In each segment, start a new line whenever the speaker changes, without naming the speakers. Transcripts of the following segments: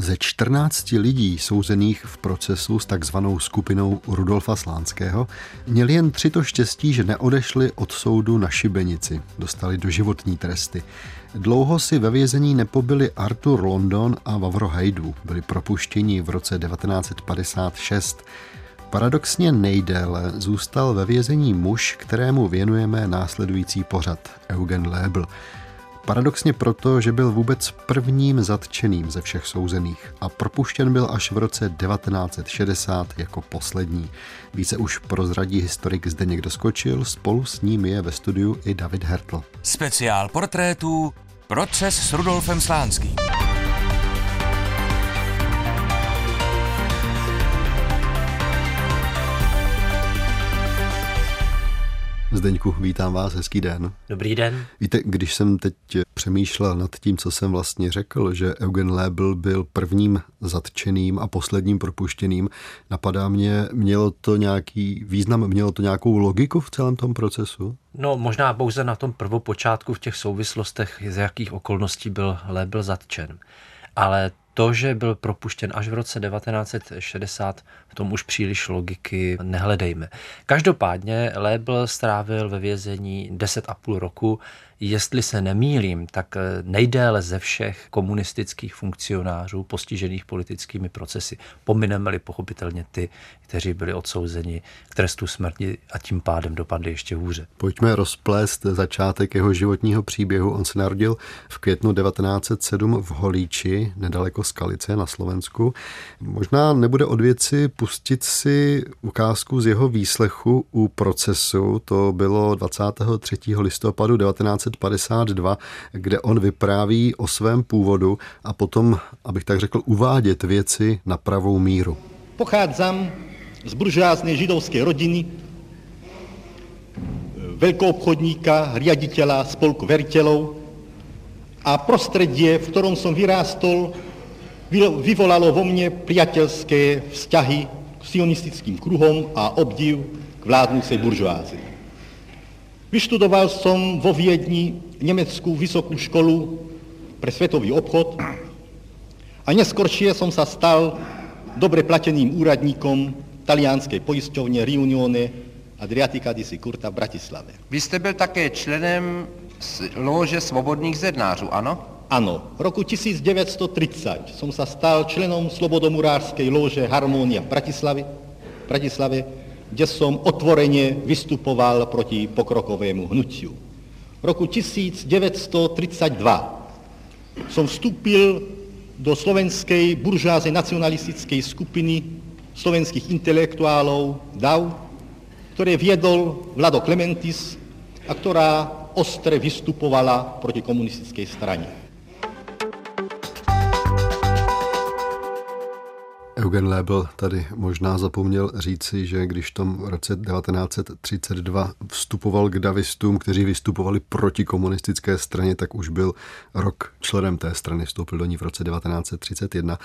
Ze 14 lidí souzených v procesu s takzvanou skupinou Rudolfa Slánského měli jen tři to štěstí, že neodešli od soudu na šibenici. Dostali do životní tresty. Dlouho si ve vězení nepobili Arthur London a Vavro Hajdu. Byli propuštěni v roce 1956. Paradoxně nejdéle zůstal ve vězení muž, kterému věnujeme následující pořad, Eugen Lébl. Paradoxně proto, že byl vůbec prvním zatčeným ze všech souzených a propuštěn byl až v roce 1960 jako poslední. Více už prozradí historik zde někdo skočil, spolu s ním je ve studiu i David Hertl.
Speciál portrétů Proces s Rudolfem Slánským.
Zdeňku, vítám vás, hezký den.
Dobrý den.
Víte, když jsem teď přemýšlel nad tím, co jsem vlastně řekl, že Eugen Lebel byl prvním zatčeným a posledním propuštěným, napadá mě, mělo to nějaký význam, mělo to nějakou logiku v celém tom procesu?
No možná pouze na tom prvopočátku v těch souvislostech, z jakých okolností byl Lebel zatčen. Ale to, že byl propuštěn až v roce 1960, v tom už příliš logiky nehledejme. Každopádně Lébl strávil ve vězení 10,5 roku jestli se nemýlím, tak eh, nejdéle ze všech komunistických funkcionářů postižených politickými procesy. Pomineme-li pochopitelně ty, kteří byli odsouzeni k trestu smrti a tím pádem dopadli ještě hůře.
Pojďme rozplést začátek jeho životního příběhu. On se narodil v květnu 1907 v Holíči, nedaleko Skalice na Slovensku. Možná nebude od věci pustit si ukázku z jeho výslechu u procesu. To bylo 23. listopadu 19 1952, kde on vypráví o svém původu a potom, abych tak řekl, uvádět věci na pravou míru.
Pochádzam z buržáznej židovské rodiny, obchodníka, riaditeľa spolku veriteľov a prostredie, v ktorom som vyrástol, vyvolalo vo mne priateľské vzťahy k sionistickým kruhom a obdiv k vládnúcej buržoázii. Vyštudoval som vo Viedni nemeckú vysokú školu pre svetový obchod a neskoršie som sa stal dobre plateným úradníkom talianskej poisťovne Riunione Adriatica di Sicurta v Bratislave.
Vy jste byl také členem lože svobodných zednářů, ano?
Ano, v roku 1930 som sa stal členom slobodomurárskej lože Harmonia v Bratislave, Bratislave kde som otvorene vystupoval proti pokrokovému hnutiu. V roku 1932 som vstúpil do slovenskej buržázej nacionalistickej skupiny slovenských intelektuálov DAV, ktoré viedol Vlado Klementis a ktorá ostre vystupovala proti komunistickej strane.
Eugen Lebel tady možná zapomněl říci, že když v tom roce 1932 vstupoval k davistům, kteří vystupovali proti komunistické straně, tak už byl rok členem té strany, vstoupil do ní v roce 1931.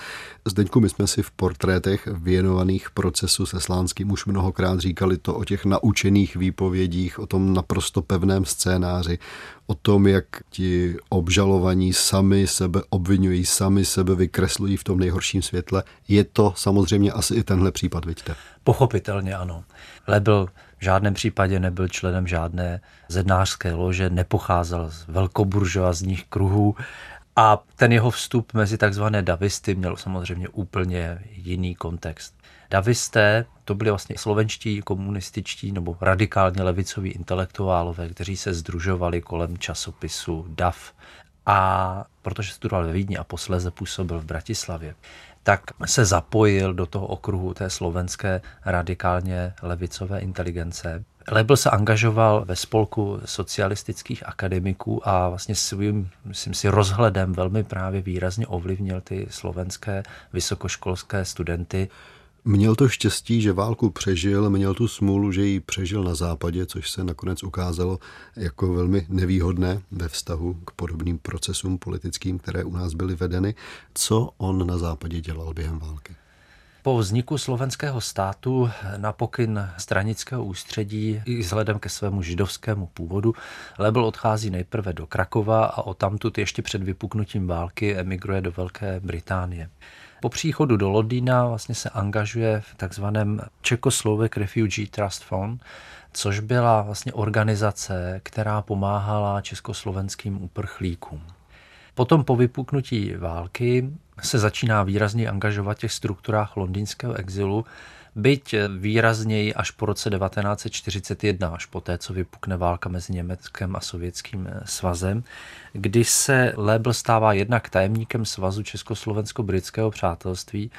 Zdeňku, my jsme si v portrétech věnovaných procesu se Slánským už mnohokrát říkali to o těch naučených výpovědích, o tom naprosto pevném scénáři, o tom, jak ti obžalovaní sami sebe obvinují, sami sebe vykreslují v tom nejhorším světle. Je to samozřejmě asi i tenhle případ, vidíte?
Pochopitelně ano. Lebel v žádném případě nebyl členem žádné zednářské lože, nepocházel z velkoburžoazních kruhů a ten jeho vstup mezi takzvané davisty měl samozřejmě úplně jiný kontext. Davisté to byli vlastně slovenští komunističtí nebo radikálně levicoví intelektuálové, kteří se združovali kolem časopisu DAF. A protože studoval ve Vídni a posléze působil v Bratislavě, tak se zapojil do toho okruhu té slovenské radikálně levicové inteligence. Lebel se angažoval ve spolku socialistických akademiků a vlastně svým, myslím si, rozhledem velmi právě výrazně ovlivnil ty slovenské vysokoškolské studenty.
Měl to štěstí, že válku přežil, měl tu smůlu, že ji přežil na západě, což se nakonec ukázalo jako velmi nevýhodné ve vztahu k podobným procesům politickým, které u nás byly vedeny. Co on na západě dělal během války?
Po vzniku slovenského státu na pokyn stranického ústředí i vzhledem ke svému židovskému původu Lebel odchází nejprve do Krakova a odtamtud ještě před vypuknutím války emigruje do Velké Británie. Po příchodu do Londýna vlastně se angažuje v takzvaném Czechoslovak Refugee Trust Fund, což byla vlastně organizace, která pomáhala československým uprchlíkům. Potom po vypuknutí války se začíná výrazně angažovat v těch strukturách londýnského exilu, byť výrazněji až po roce 1941, až po té, co vypukne válka mezi Německem a Sovětským svazem, kdy se Lebel stává jednak tajemníkem svazu Československo-britského přátelství,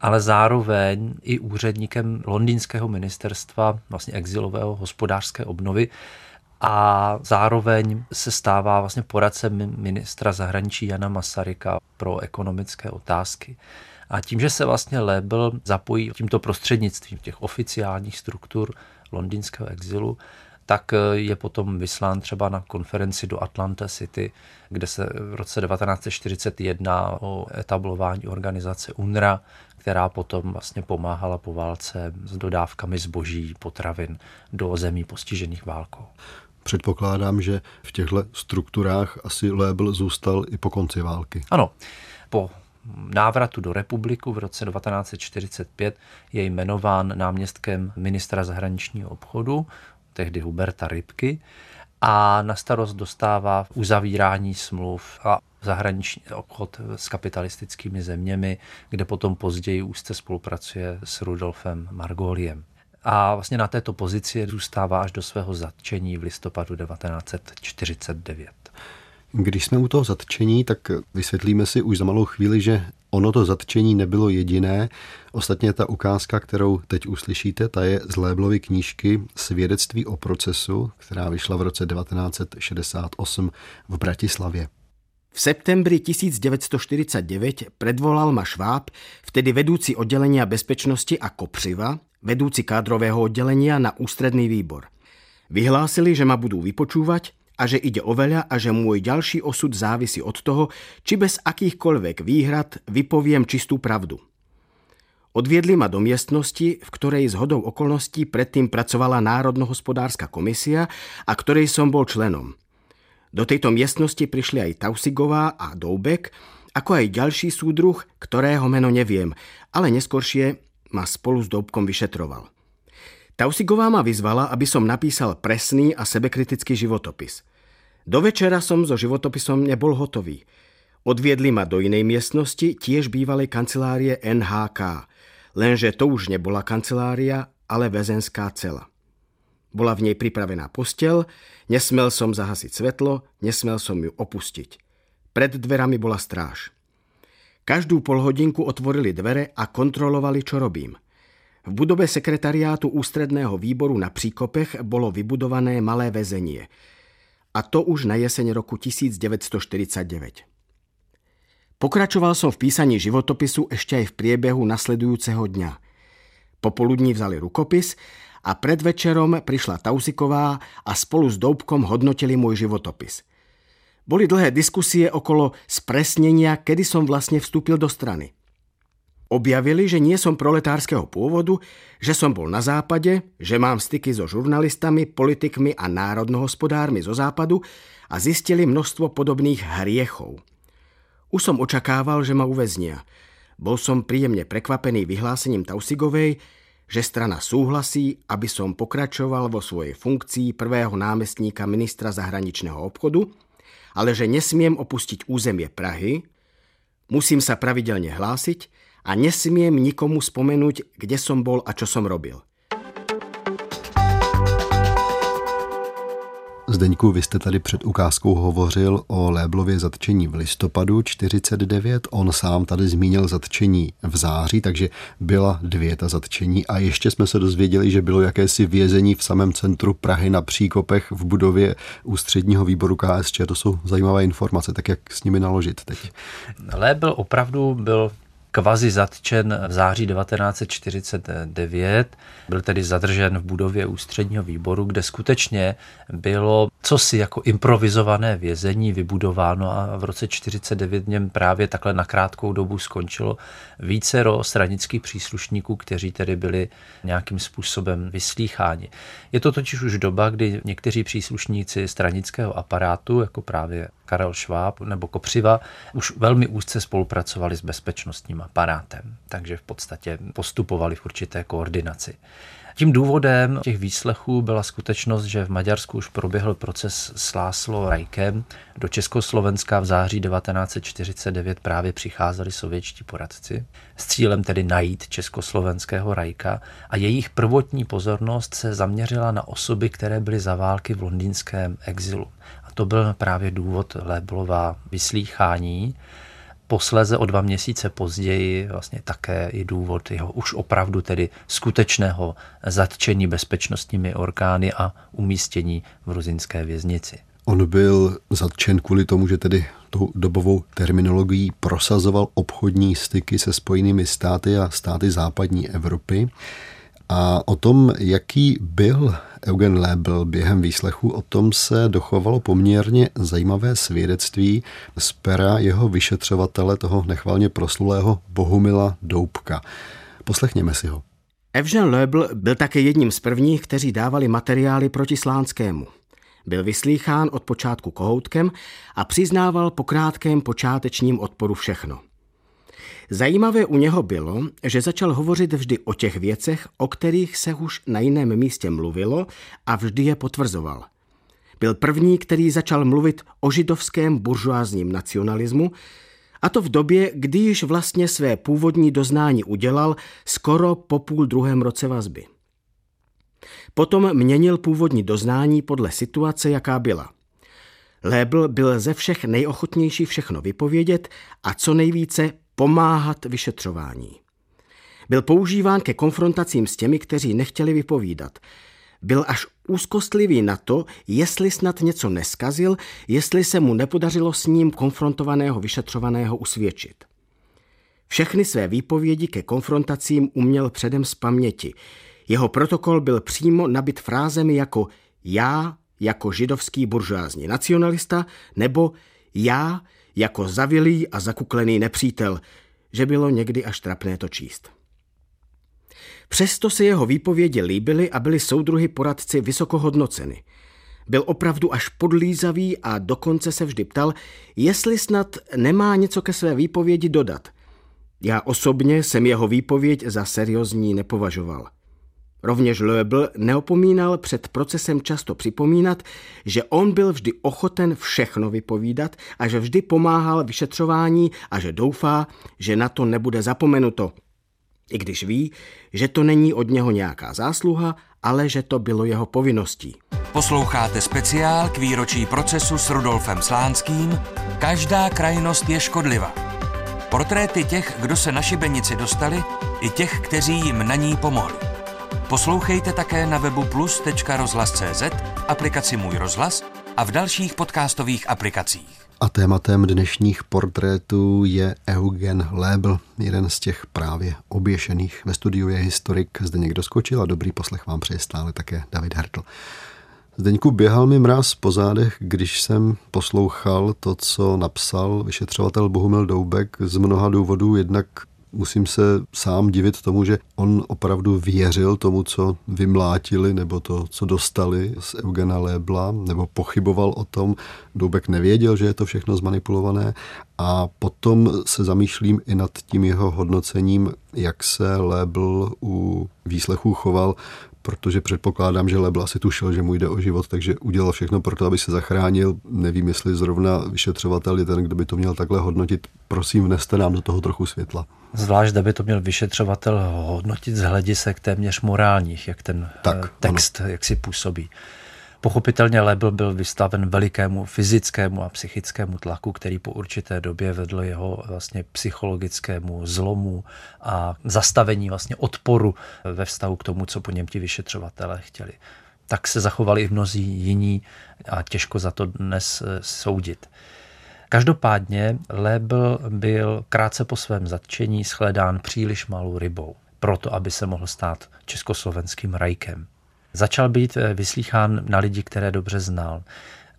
ale zároveň i úředníkem londýnského ministerstva vlastně exilového hospodářské obnovy, a zároveň se stává vlastně poradcem ministra zahraničí Jana Masaryka pro ekonomické otázky. A tím, že se vlastně Lebel zapojí tímto prostřednictvím těch oficiálních struktur londýnského exilu, tak je potom vyslán třeba na konferenci do Atlanta City, kde se v roce 1941 o etablování organizace UNRA, která potom vlastně pomáhala po válce s dodávkami zboží, potravin do zemí postižených válkou.
Předpokládám, že v těchto strukturách asi Lébl zůstal i po konci války.
Ano, po návratu do republiku v roce 1945 je jmenován náměstkem ministra zahraničního obchodu, tehdy Huberta Rybky, a na starost dostává uzavírání smluv a zahraniční obchod s kapitalistickými zeměmi, kde potom později úzce spolupracuje s Rudolfem Margoliem a vlastně na této pozici zůstává až do svého zatčení v listopadu 1949.
Když jsme u toho zatčení, tak vysvětlíme si už za malou chvíli, že ono to zatčení nebylo jediné. Ostatně ta ukázka, kterou teď uslyšíte, ta je z Léblovy knížky Svědectví o procesu, která vyšla v roce 1968 v Bratislavě.
V septembri 1949 predvolal ma Šváb, vtedy vedúci oddelenia bezpečnosti a Kopřiva, vedúci kádrového oddelenia na ústredný výbor. Vyhlásili, že ma budú vypočúvať a že ide o veľa a že môj ďalší osud závisí od toho, či bez akýchkoľvek výhrad vypoviem čistú pravdu. Odviedli ma do miestnosti, v ktorej z hodou okolností predtým pracovala Národnohospodárska komisia a ktorej som bol členom. Do tejto miestnosti prišli aj Tausigová a Doubek, ako aj ďalší súdruh, ktorého meno neviem, ale neskoršie ma spolu s Doubkom vyšetroval. Tausigová ma vyzvala, aby som napísal presný a sebekritický životopis. Do večera som so životopisom nebol hotový. Odviedli ma do inej miestnosti, tiež bývalej kancelárie NHK, lenže to už nebola kancelária, ale väzenská cela. Bola v nej pripravená postel, nesmel som zahasiť svetlo, nesmel som ju opustiť. Pred dverami bola stráž. Každú polhodinku otvorili dvere a kontrolovali, čo robím. V budove sekretariátu ústredného výboru na Příkopech bolo vybudované malé väzenie. A to už na jeseň roku 1949. Pokračoval som v písaní životopisu ešte aj v priebehu nasledujúceho dňa. Popoludní vzali rukopis a pred večerom prišla Tausiková a spolu s Doubkom hodnotili môj životopis – boli dlhé diskusie okolo spresnenia, kedy som vlastne vstúpil do strany. Objavili, že nie som proletárskeho pôvodu, že som bol na západe, že mám styky so žurnalistami, politikmi a národnohospodármi zo západu a zistili množstvo podobných hriechov. Už som očakával, že ma uväznia. Bol som príjemne prekvapený vyhlásením Tausigovej, že strana súhlasí, aby som pokračoval vo svojej funkcii prvého námestníka ministra zahraničného obchodu – ale že nesmiem opustiť územie Prahy, musím sa pravidelne hlásiť a nesmiem nikomu spomenúť, kde som bol a čo som robil.
Zdeňku, vy jste tady před ukázkou hovořil o Léblově zatčení v listopadu 49. On sám tady zmínil zatčení v září, takže byla dvě ta zatčení a ještě jsme se dozvěděli, že bylo jakési vězení v samém centru Prahy na Příkopech v budově ústředního výboru KSČ. To jsou zajímavé informace, tak jak s nimi naložit teď.
Lébl opravdu byl kvazi zatčen v září 1949. Byl tedy zadržen v budově ústředního výboru, kde skutečně bylo cosi jako improvizované vězení vybudováno a v roce 49 něm právě takhle na krátkou dobu skončilo vícero stranických příslušníků, kteří tedy byli nějakým způsobem vyslýcháni. Je to totiž už doba, kdy někteří příslušníci stranického aparátu, jako právě Karel Šváb nebo Kopřiva, už velmi úzce spolupracovali s aparátem, takže v podstatě postupovali v určité koordinaci. Tím důvodem těch výslechů byla skutečnost, že v Maďarsku už proběhl proces s Láslo Rajkem. Do Československa v září 1949 právě přicházeli sovětští poradci s cílem tedy najít československého Rajka a jejich prvotní pozornost se zaměřila na osoby, které byly za války v londýnském exilu. A to byl právě důvod Léblova vyslýchání. Posléze o dva měsíce později vlastně také i důvod jeho už opravdu tedy skutečného zatčení bezpečnostními orgány a umístění v ruzinské věznici.
On byl zatčen kvůli tomu, že tedy tou dobovou terminologií prosazoval obchodní styky se spojenými státy a státy západní Evropy. A o tom, jaký byl Eugen Lebel během výslechu, o tom se dochovalo poměrně zajímavé svědectví z pera jeho vyšetřovatele, toho nechvalně proslulého Bohumila Doubka. Poslechněme si ho.
Evžen Lebel byl také jedním z prvních, kteří dávali materiály proti Slánskému. Byl vyslýchán od počátku kohoutkem a přiznával po krátkém počátečním odporu všechno. Zajímavé u něho bylo, že začal hovořit vždy o těch věcech, o kterých se už na jiném místě mluvilo a vždy je potvrzoval. Byl první, který začal mluvit o židovském buržoázním nacionalismu, a to v době, kdy již vlastně své původní doznání udělal skoro po půl druhém roce vazby. Potom měnil původní doznání podle situace, jaká byla. Lébl byl ze všech nejochotnější všechno vypovědět a co nejvíce pomáhat vyšetřování. Byl používán ke konfrontacím s těmi, kteří nechtěli vypovídat. Byl až úzkostlivý na to, jestli snad něco neskazil, jestli se mu nepodařilo s ním konfrontovaného vyšetřovaného usvědčit. Všechny své výpovědi ke konfrontacím uměl předem z paměti. Jeho protokol byl přímo nabit frázemi jako já jako židovský buržoázní nacionalista nebo já jako zavilý a zakuklený nepřítel, že bylo někdy až trapné to číst. Přesto se jeho výpovědi líbily a byly soudruhy poradci vysoko hodnoceny. Byl opravdu až podlízavý a dokonce se vždy ptal, jestli snad nemá něco ke své výpovědi dodat. Já osobně jsem jeho výpověď za seriózní nepovažoval. Rovněž Loebl neopomínal před procesem často připomínat, že on byl vždy ochoten všechno vypovídat a že vždy pomáhal vyšetřování a že doufá, že na to nebude zapomenuto. I když ví, že to není od něho nějaká zásluha, ale že to bylo jeho povinností.
Posloucháte speciál k výročí procesu s Rudolfem Slánským Každá krajnost je škodliva. Portréty těch, kdo se na šibenici dostali, i těch, kteří jim na ní pomohli. Poslouchejte také na webu plus.rozhlas.cz, aplikaci Můj rozhlas a v dalších podcastových aplikacích.
A tématem dnešních portrétů je Eugen Lebel, jeden z těch právě oběšených. Ve studiu je historik Zdeněk Doskočil a dobrý poslech vám přeje stále také David Hertl. Zdeňku, běhal mi mráz po zádech, když jsem poslouchal to, co napsal vyšetřovatel Bohumil Doubek z mnoha důvodů. Jednak musím se sám divit tomu, že on opravdu věřil tomu, co vymlátili, nebo to, co dostali z Eugena Lébla, nebo pochyboval o tom. Doubek nevěděl, že je to všechno zmanipulované a potom se zamýšlím i nad tím jeho hodnocením, jak se Lébl u výslechů choval protože předpokládám, že Lebl asi tušil, že mu jde o život, takže udělal všechno pro to, aby se zachránil. Nevím, jestli zrovna vyšetřovatel je ten, kdo by to měl takhle hodnotit. Prosím, vneste nám do toho trochu světla.
Zvlášť, aby to měl vyšetřovatel hodnotit z hledisek téměř morálních, jak ten tak, eh, text, ano. jak si působí. Pochopitelně Lebel byl vystaven velikému fyzickému a psychickému tlaku, který po určité době vedl jeho vlastně psychologickému zlomu a zastavení vlastně odporu ve vztahu k tomu, co po něm ti vyšetřovatelé chtěli. Tak se zachovali i mnozí jiní a těžko za to dnes eh, soudit. Každopádně Lebel byl krátce po svém zatčení shledán příliš malou rybou, proto aby se mohl stát československým rajkem. Začal být vyslýchán na lidi, které dobře znal.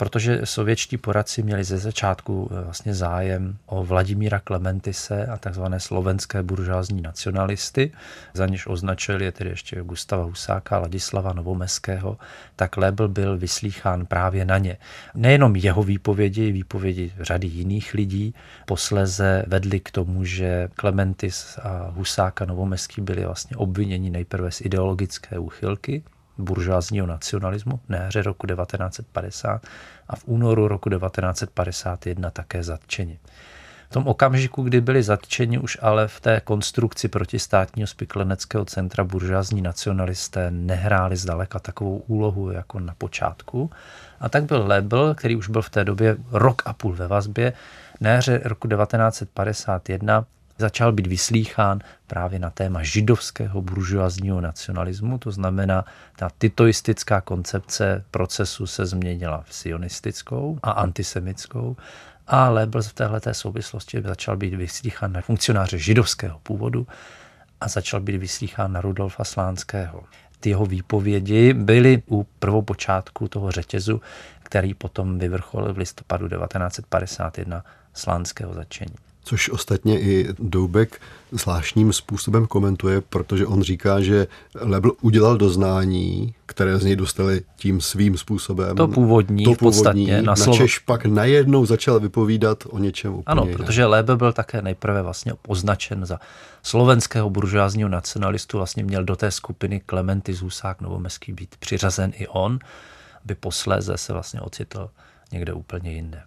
Protože sovětští poradci měli ze začátku eh, vlastně zájem o Vladimíra Klementise a takzvané slovenské buržázní nacionalisty, za něž označili je tedy ještě Gustava Husáka, Ladislava Novomeského, tak Lebel byl vyslýchán právě na ně. Nejenom jeho výpovědi, výpovědi řady jiných lidí. Posleze vedli k tomu, že Klementis a Husák a Novomeský byli vlastně obviněni nejprve z ideologické úchylky, buržoázního nacionalismu na jaře roku 1950 a v únoru roku 1951 také zatčeni. V tom okamžiku, kdy byli zatčeni už ale v té konstrukci protistátního spikleneckého centra buržoázní nacionalisté nehráli zdaleka takovou úlohu jako na počátku. A tak byl Lebel, který už byl v té době rok a půl ve vazbě, na jaře roku 1951 začal být vyslýchán právě na téma židovského buržoazního nacionalismu, to znamená, ta titoistická koncepce procesu se změnila v sionistickou a antisemickou a Lebel v této souvislosti začal být vyslýchán na funkcionáře židovského původu a začal být vyslýchán na Rudolfa Slánského. Ty jeho výpovědi byly u prvopočátku toho řetězu, který potom vyvrcholil v listopadu 1951 slánského začení
což ostatně i Doubek zvláštním způsobem komentuje, protože on říká, že Lebl udělal doznání, které z něj dostali tím svým způsobem.
To původní, to původní v
na slovo. Češ pak najednou začal vypovídat o něčem úplně
Ano, protože Lebel byl také nejprve vlastně označen za slovenského buržoázního nacionalistu, vlastně měl do té skupiny Klementy Zůsák Novomeský být přiřazen i on, aby posléze se vlastně ocitl někde úplně jinde.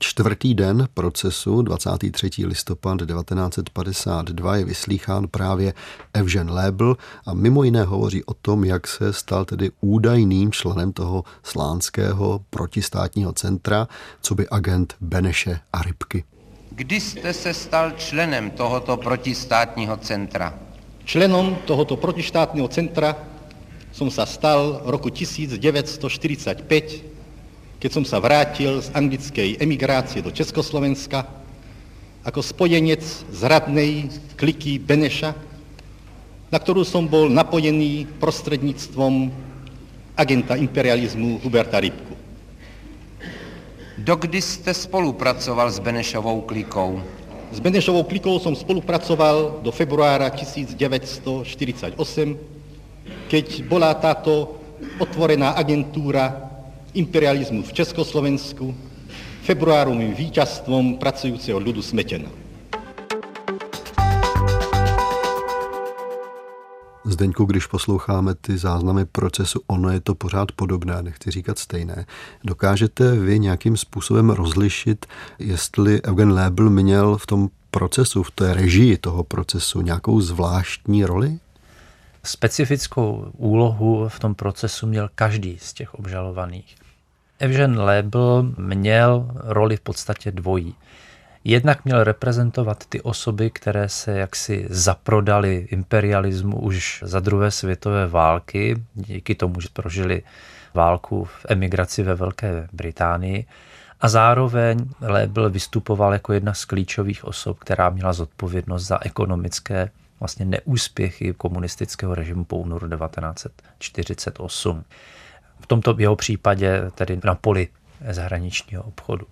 Čtvrtý den procesu 23. listopad 1952 je vyslýchán právě Evžen Lebl a mimo jiné hovoří o tom, jak se stal tedy údajným členem toho slánského protistátního centra, co by agent Beneše a Rybky.
Kdy jste se stal členem tohoto protistátního centra?
Členom tohoto protistátního centra jsem se stal roku 1945 keď som sa vrátil z anglickej emigrácie do Československa ako spojenec zradnej kliky Beneša, na ktorú som bol napojený prostredníctvom agenta imperializmu Huberta Rybku.
Dokdy jste spolupracoval s Benešovou klikou?
S Benešovou klikou som spolupracoval do februára 1948, keď bola táto otvorená agentúra imperializmu v Československu, februárovým víťazstvom pracujúceho ľudu smetena.
Zdeňku, když posloucháme ty záznamy procesu, ono je to pořád podobné, nechci říkat stejné. Dokážete vy nějakým způsobem rozlišit, jestli Eugen Lebel měl v tom procesu, v té režii toho procesu nějakou zvláštní roli?
Specifickou úlohu v tom procesu měl každý z těch obžalovaných. Evžen Lebel měl roli v podstatě dvojí. Jednak měl reprezentovat ty osoby, které se jaksi zaprodali imperialismu už za druhé světové války, díky tomu, že prožili válku v emigraci ve Velké Británii. A zároveň Lebel vystupoval jako jedna z klíčových osob, která měla zodpovědnost za ekonomické vlastně neúspěchy komunistického režimu po únoru 1948 v tomto jeho případě tedy na poli zahraničního obchodu.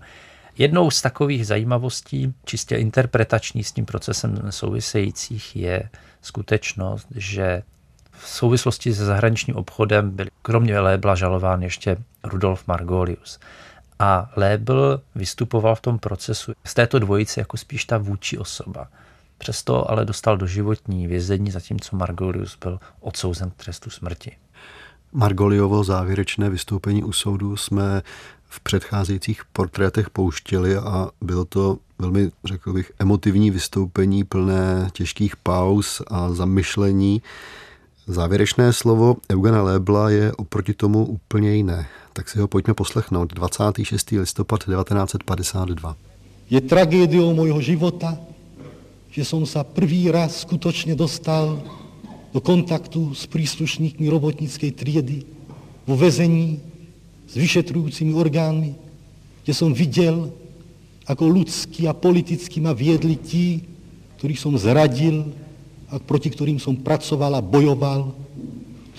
Jednou z takových zajímavostí, čistě interpretační s tím procesem souvisejících, je skutečnost, že v souvislosti se zahraničním obchodem byl kromě Lébla žalován ještě Rudolf Margolius. A Lébl vystupoval v tom procesu z této dvojice jako spíš ta vůči osoba. Přesto ale dostal do životní vězení, zatímco Margolius byl odsouzen k trestu smrti.
Margoliovo závěrečné vystoupení u soudu jsme v předcházejících portrétech pouštěli a bylo to velmi, řekl bych, emotivní vystoupení plné těžkých pauz a zamyšlení. Závěrečné slovo Eugena Lebla je oproti tomu úplně jiné. Tak si ho pojďme poslechnout. 26. listopad 1952.
Je tragédiou mojho života, že jsem se první raz skutečně dostal do kontaktu s príslušníkmi robotnickej triedy, vo vezení s vyšetrujúcimi orgánmi, kde som videl, ako ľudský a politický ma viedli tí, ktorých som zradil a proti ktorým som pracoval a bojoval,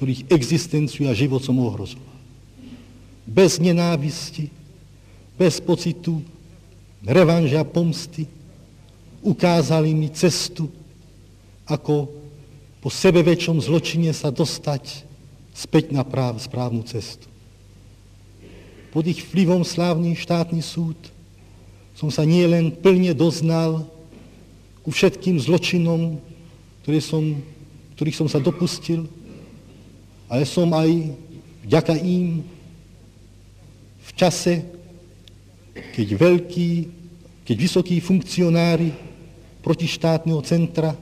ktorých existenciu a život som ohrozoval. Bez nenávisti, bez pocitu revanže a pomsty ukázali mi cestu, ako po sebeväčšom zločine sa dostať späť na práv, správnu cestu. Pod ich vplyvom slávny štátny súd som sa nie len plne doznal ku všetkým zločinom, ktoré som, ktorých som sa dopustil, ale som aj vďaka im v čase, keď veľkí, keď vysokí funkcionári protištátneho centra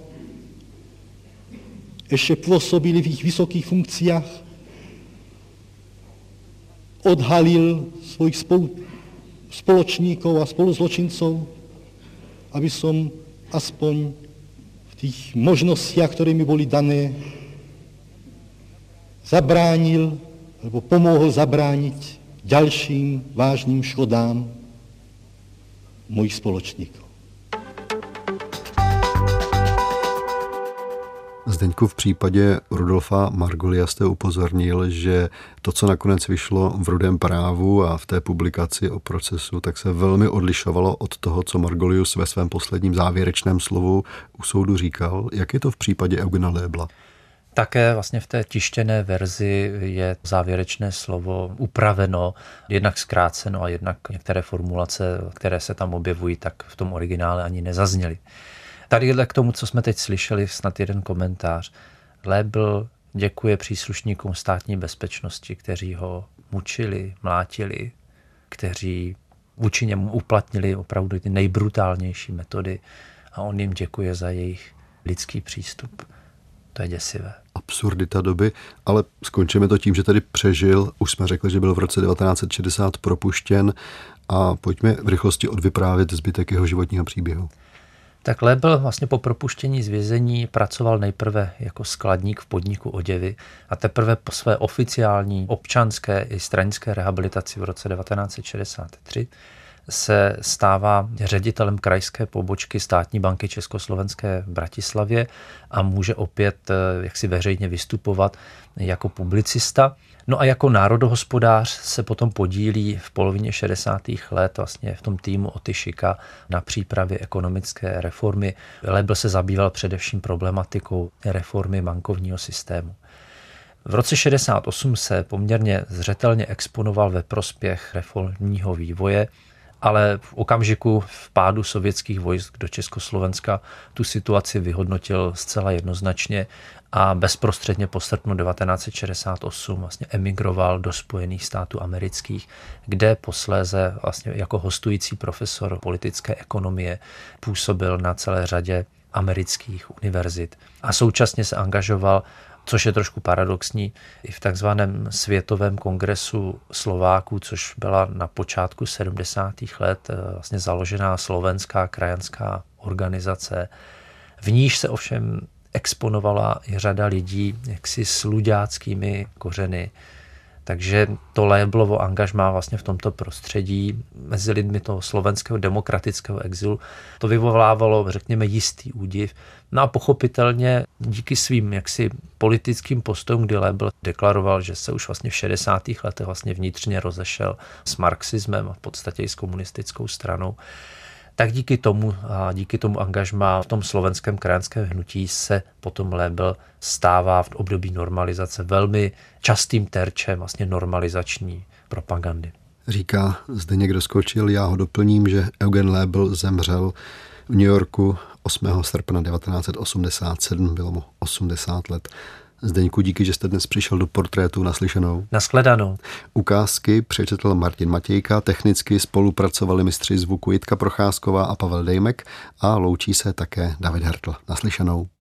ešte pôsobili v ich vysokých funkciách, odhalil svojich spolu, spoločníkov a spoluzločincov, aby som aspoň v tých možnostiach, ktoré mi boli dané, zabránil alebo pomohol zabrániť ďalším vážnym škodám mojich spoločníkov.
Zdeňku, v případě Rudolfa Margolia jste upozornil, že to, co nakonec vyšlo v Rudém právu a v té publikaci o procesu, tak se velmi odlišovalo od toho, co Margolius ve svém posledním závěrečném slovu u soudu říkal. Jak je to v případě Eugena Lébla?
Také vlastně v té tištěné verzi je závěrečné slovo upraveno, jednak zkráceno a jednak některé formulace, které se tam objevují, tak v tom originále ani nezazněly. Tady k tomu, co jsme teď slyšeli, snad jeden komentář. Lébl děkuje příslušníkům státní bezpečnosti, kteří ho mučili, mlátili, kteří vůči němu uplatnili opravdu ty nejbrutálnější metody a on jim děkuje za jejich lidský přístup. To je děsivé.
Absurdita doby, ale skončíme to tím, že tady přežil. Už jsme řekli, že byl v roce 1960 propuštěn a pojďme v rychlosti odvyprávět zbytek jeho životního příběhu.
Tak Lebel vlastně po propuštění z vězení pracoval nejprve jako skladník v podniku oděvy a teprve po své oficiální občanské i stranické rehabilitaci v roce 1963 se stává ředitelem krajské pobočky státní banky Československé v Bratislavě a může opět eh, jaksi veřejně vystupovat jako publicista. No a jako národohospodář se potom podílí v polovině 60. let vlastně v tom týmu Otyšika na přípravě ekonomické reformy. Lebel se zabýval především problematikou reformy bankovního systému. V roce 68 se poměrně zřetelně exponoval ve prospěch reformního vývoje ale v okamžiku v pádu sovětských vojsk do Československa tu situaci vyhodnotil zcela jednoznačně a bezprostředně po srpnu 1968 vlastně emigroval do Spojených států amerických, kde posléze vlastně jako hostující profesor politické ekonomie působil na celé řadě amerických univerzit a současně se angažoval což je trošku paradoxní, i v takzvaném Světovém kongresu Slováků, což byla na počátku 70. let eh, vlastně založená slovenská krajanská organizace. V níž se ovšem exponovala i řada lidí jaksi s luďáckými kořeny, takže to Léblovo angažmá vlastně v tomto prostředí mezi lidmi toho slovenského demokratického exilu, to vyvolávalo, řekněme, jistý údiv. No a pochopitelně díky svým jaksi politickým postojům, kdy Lébl deklaroval, že se už vlastně v 60. letech vlastně vnitřně rozešel s marxismem a v podstatě i s komunistickou stranou, tak díky tomu díky tomu angažmá v tom slovenském krajanském hnutí se potom label stává v období normalizace velmi častým terčem vlastně normalizační propagandy.
Říká zde někdo skočil, já ho doplním, že Eugen Label zemřel v New Yorku 8. srpna 1987, bylo mu 80 let. Zdeňku, díky, že jste dnes přišel do portrétu naslyšenou.
Naschledanou.
Ukázky přečetl Martin Matějka, technicky spolupracovali mistři zvuku Jitka Procházková a Pavel Dejmek a loučí se také David Hertl. Naslyšenou.